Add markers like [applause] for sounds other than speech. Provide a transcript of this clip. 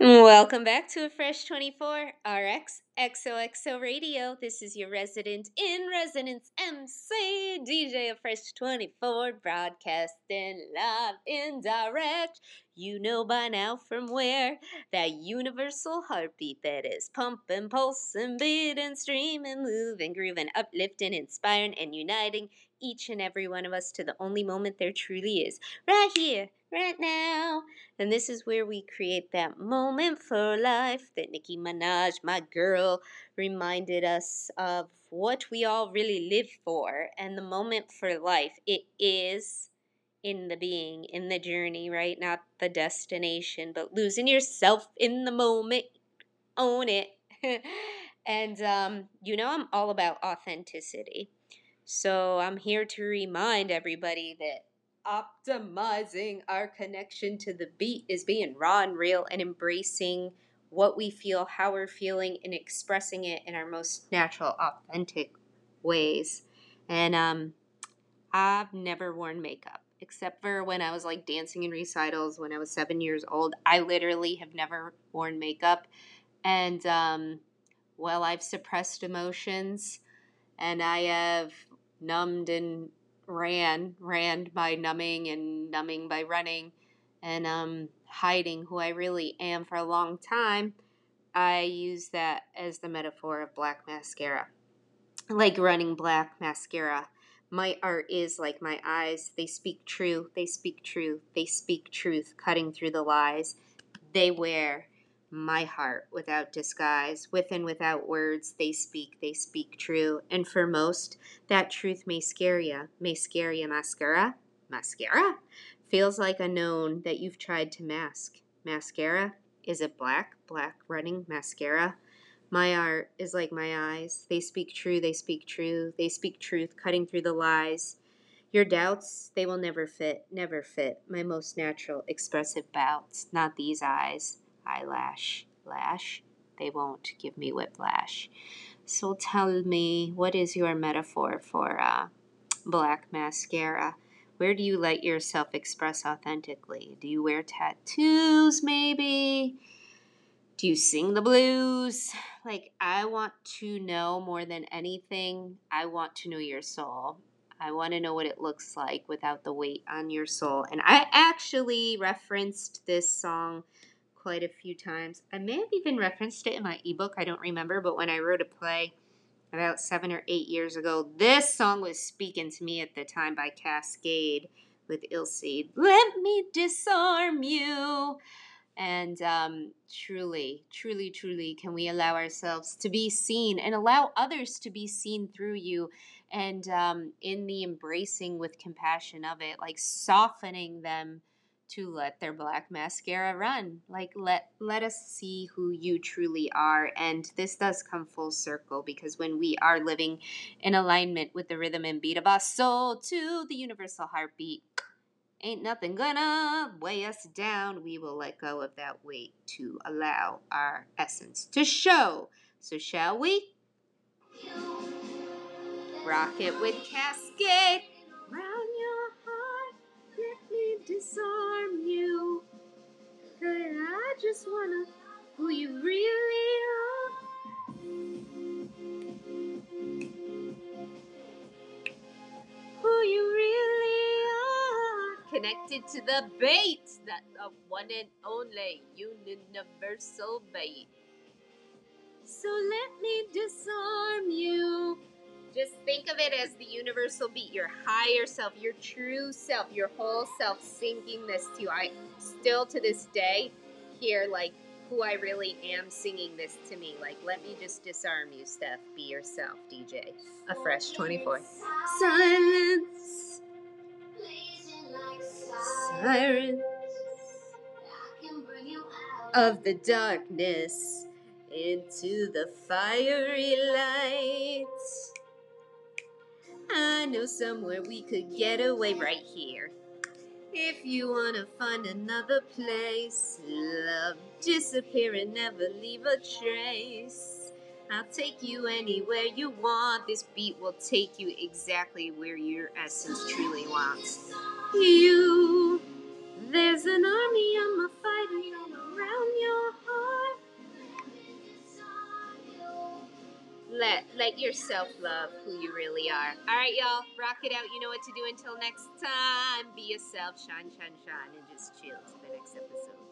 Welcome back to Fresh 24 RX XOXO Radio. This is your resident in residence MC DJ of Fresh 24 broadcasting live in direct. You know by now from where that universal heartbeat that is pumping, pulsing, beating, streaming, moving, grooving, uplifting, inspiring, and uniting each and every one of us to the only moment there truly is. Right here, right now. And this is where we create that moment for life that Nicki Minaj, my girl, reminded us of what we all really live for. And the moment for life, it is in the being, in the journey, right? Not the destination, but losing yourself in the moment. Own it. [laughs] and, um, you know, I'm all about authenticity. So I'm here to remind everybody that optimizing our connection to the beat is being raw and real and embracing what we feel, how we're feeling, and expressing it in our most natural, authentic ways. And um, I've never worn makeup except for when I was like dancing in recitals when I was seven years old. I literally have never worn makeup. And um, well, I've suppressed emotions and I have numbed and ran, ran by numbing and numbing by running, and um, hiding who I really am for a long time, I use that as the metaphor of black mascara. Like running black mascara. My art is like my eyes. They speak true. They speak truth. They speak truth, cutting through the lies. They wear my heart without disguise. With and without words, they speak, they speak true. And for most, that truth may scare. May scare mascara. Mascara? Feels like a known that you've tried to mask. Mascara? Is it black? Black running mascara? My art is like my eyes. They speak true, they speak true, they speak truth, cutting through the lies. Your doubts, they will never fit, never fit. My most natural, expressive bouts, not these eyes eyelash lash. They won't give me whiplash. So tell me, what is your metaphor for uh, black mascara? Where do you let yourself express authentically? Do you wear tattoos, maybe? Do you sing the blues? Like, I want to know more than anything, I want to know your soul. I want to know what it looks like without the weight on your soul. And I actually referenced this song quite a few times. I may have even referenced it in my ebook, I don't remember, but when I wrote a play about seven or eight years ago, this song was speaking to me at the time by Kaskade with Ilsey. Let me disarm you. And um, truly, truly, truly, can we allow ourselves to be seen and allow others to be seen through you? And um, in the embracing with compassion of it, like softening them to let their black mascara run. Like let let us see who you truly are. And this does come full circle because when we are living in alignment with the rhythm and beat of our soul to the universal heartbeat, ain't nothing gonna weigh us down. We will let go of that weight to allow our essence to show. So shall we? Rock it with Kaskade just wanna who you really are. Who you really are. Connected to the bait. That the one and only universal bait. So let me disarm you. Just think of it as the universal beat, your higher self, your true self, your whole self singing this to you. I still to this day hear like who I really am singing this to me. Like, let me just disarm you, Steph. Be yourself, DJ. A fresh 24. Silence. Sirens of the darkness into the fiery light. I know somewhere we could get away right here. If you wanna find another place, love disappear and never leave a trace. I'll take you anywhere you want. This beat will take you exactly where your essence truly wants. You, let let yourself love who you really are. All right, y'all, rock it out. You know what to do. Until next time, be yourself, shine, shine, shine, and just chill to the next episode.